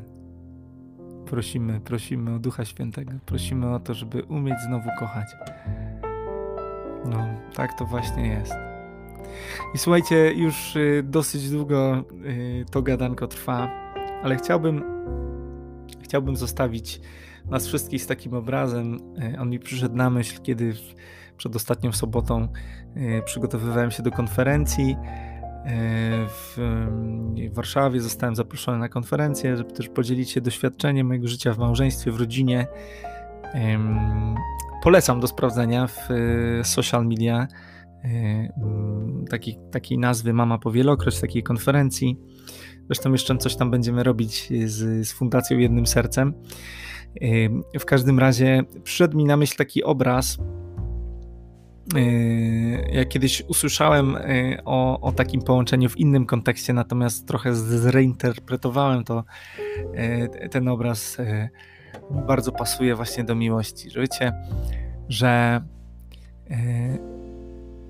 prosimy, prosimy o Ducha Świętego, prosimy o to, żeby umieć znowu kochać. No, tak to właśnie jest. I słuchajcie, już y, dosyć długo y, to gadanko trwa, ale chciałbym, chciałbym zostawić nas wszystkich z takim obrazem. Y, on mi przyszedł na myśl, kiedy przed ostatnią sobotą przygotowywałem się do konferencji w Warszawie zostałem zaproszony na konferencję, żeby też podzielić się doświadczeniem mojego życia w małżeństwie, w rodzinie. Polecam do sprawdzenia w e, social media e, takiej, takiej nazwy Mama Powielokroć, takiej konferencji. Zresztą jeszcze coś tam będziemy robić z, z Fundacją Jednym Sercem. W każdym razie przyszedł mi na myśl taki obraz, ja kiedyś usłyszałem yy, o, o takim połączeniu w innym kontekście, natomiast trochę zreinterpretowałem to. Yy, ten obraz bardzo pasuje właśnie do miłości. Że wiecie, że,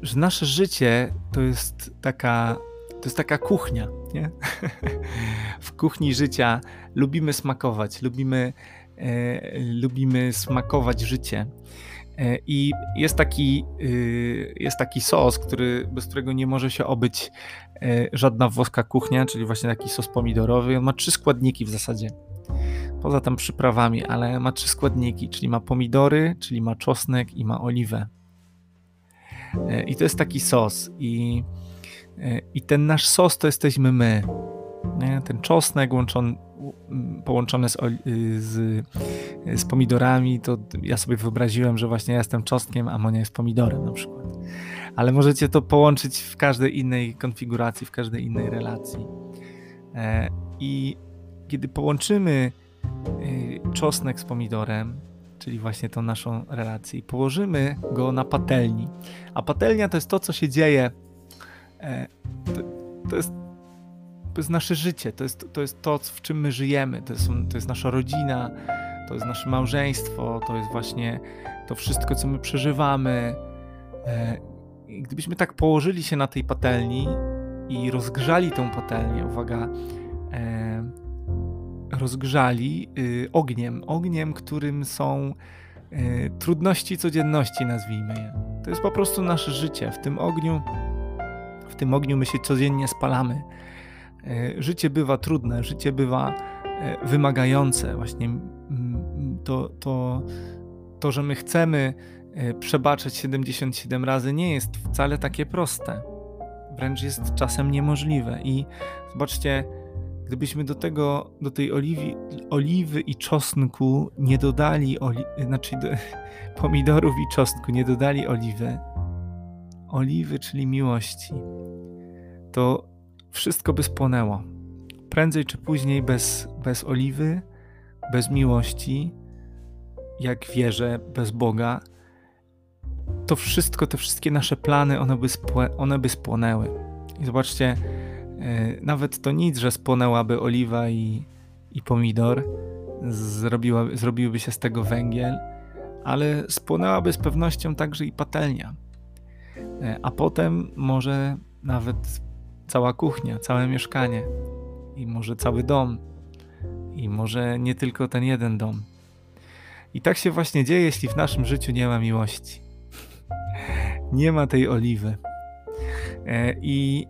że nasze życie to jest taka, to jest taka kuchnia. Nie? W kuchni życia lubimy smakować, lubimy, lubimy smakować życie. E, I jest taki, y, jest taki sos, który, bez którego nie może się obyć e, żadna włoska kuchnia, czyli właśnie taki sos pomidorowy. On ma trzy składniki w zasadzie. Poza tam przyprawami, ale ma trzy składniki, czyli ma pomidory, czyli ma czosnek i ma oliwę. E, I to jest taki sos. I, i ten nasz sos to jesteśmy my. Ten czosnek łączony, połączone z, z, z, pomidorami, to ja sobie wyobraziłem, że właśnie ja jestem czosnkiem, a Monia jest pomidorem na przykład. Ale możecie to połączyć w każdej innej konfiguracji, w każdej innej relacji. E, I kiedy połączymy e, czosnek z pomidorem, czyli właśnie tą naszą relację, i położymy go na patelni, a patelnia to jest to, co się dzieje. E, to, to jest to jest nasze życie, to jest to, jest to w czym my żyjemy, to jest, to jest nasza rodzina, to jest nasze małżeństwo, to jest właśnie to wszystko, co my przeżywamy. E, I gdybyśmy tak położyli się na tej patelni i rozgrzali tą patelnię, uwaga, e, rozgrzali y, ogniem, ogniem, którym są e, trudności codzienności, nazwijmy je. To jest po prostu nasze życie. W tym ogniu, w tym ogniu my się codziennie spalamy. E, życie bywa trudne, życie bywa e, wymagające. Właśnie to, to, to że my chcemy e, przebaczyć 77 razy, nie jest wcale takie proste. Wręcz jest czasem niemożliwe. I zobaczcie, gdybyśmy do tego, do tej oliwi, oliwy i czosnku nie dodali, oli, znaczy do, pomidorów i czosnku nie dodali oliwy, oliwy, czyli miłości, to wszystko by spłonęło. Prędzej czy później bez, bez oliwy, bez miłości, jak wierzę, bez Boga, to wszystko, te wszystkie nasze plany, one by, spłę, one by spłonęły. I zobaczcie, yy, nawet to nic, że spłonęłaby oliwa i, i pomidor, zrobiła, zrobiłby się z tego węgiel, ale spłonęłaby z pewnością także i patelnia. Yy, a potem może nawet cała kuchnia, całe mieszkanie i może cały dom i może nie tylko ten jeden dom. I tak się właśnie dzieje, jeśli w naszym życiu nie ma miłości. nie ma tej oliwy. E, I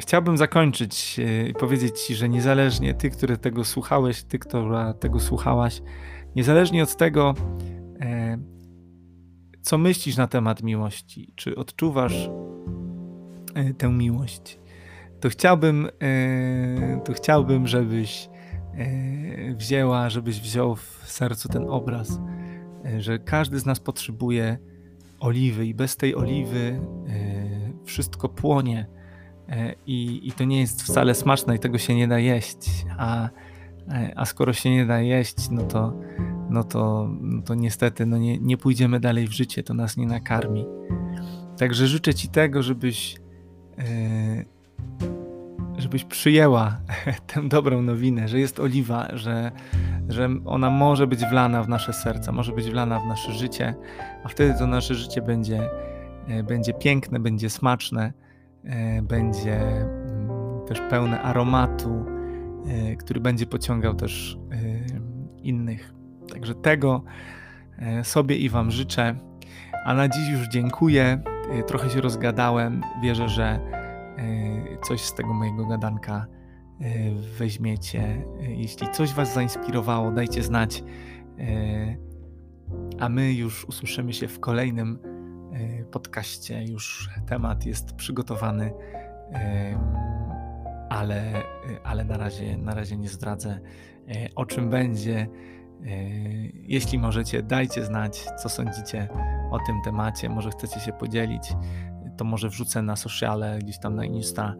chciałbym zakończyć e, i powiedzieć Ci, że niezależnie Ty, który tego słuchałeś, Ty, która tego słuchałaś, niezależnie od tego, e, co myślisz na temat miłości, czy odczuwasz tę miłość, to chciałbym, to chciałbym, żebyś wzięła, żebyś wziął w sercu ten obraz, że każdy z nas potrzebuje oliwy i bez tej oliwy wszystko płonie E, i, i to nie jest wcale smaczne i tego się nie da jeść, a, e, a skoro się nie da jeść, no to, no to, no to niestety no nie, nie pójdziemy dalej w życie, to nas nie nakarmi. Także życzę Ci tego, żebyś, e, żebyś przyjęła tę dobrą nowinę, że jest oliwa, że, że ona może być wlana w nasze serca, może być wlana w nasze życie, a wtedy to nasze życie będzie, będzie piękne, będzie smaczne E, będzie mm, też pełne aromatu, który będzie pociągał też innych. Także tego sobie i Wam życzę. A na dziś już dziękuję. Trochę się rozgadałem. Wierzę, że coś z tego mojego gadanka weźmiecie. Jeśli coś Was zainspirowało, dajcie znać. A my już usłyszymy się w kolejnym podcaście już temat jest przygotowany, ale, ale na, razie, na razie nie zdradzę o czym będzie. E, jeśli możecie, dajcie znać, co sądzicie o tym temacie. Może chcecie się podzielić, to może wrzucę na sociale, gdzieś tam na Insta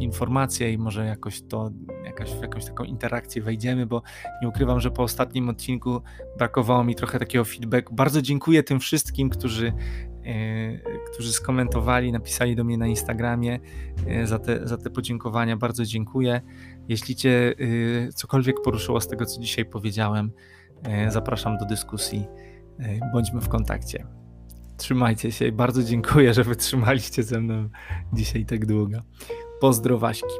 informacje i może jakoś to, jakaś, w jakąś taką interakcję wejdziemy, bo nie ukrywam, że po ostatnim odcinku brakowało mi trochę takiego feedbacku. Bardzo dziękuję tym wszystkim, którzy, e, którzy skomentowali, napisali do mnie na Instagramie e, za, te, za te podziękowania. Bardzo dziękuję. Jeśli Cię e, cokolwiek poruszyło z tego, co dzisiaj powiedziałem, zapraszam do dyskusji. Bądźmy w kontakcie. Trzymajcie się bardzo dziękuję, że wytrzymaliście ze mną dzisiaj tak długo. Pozdrowaśki.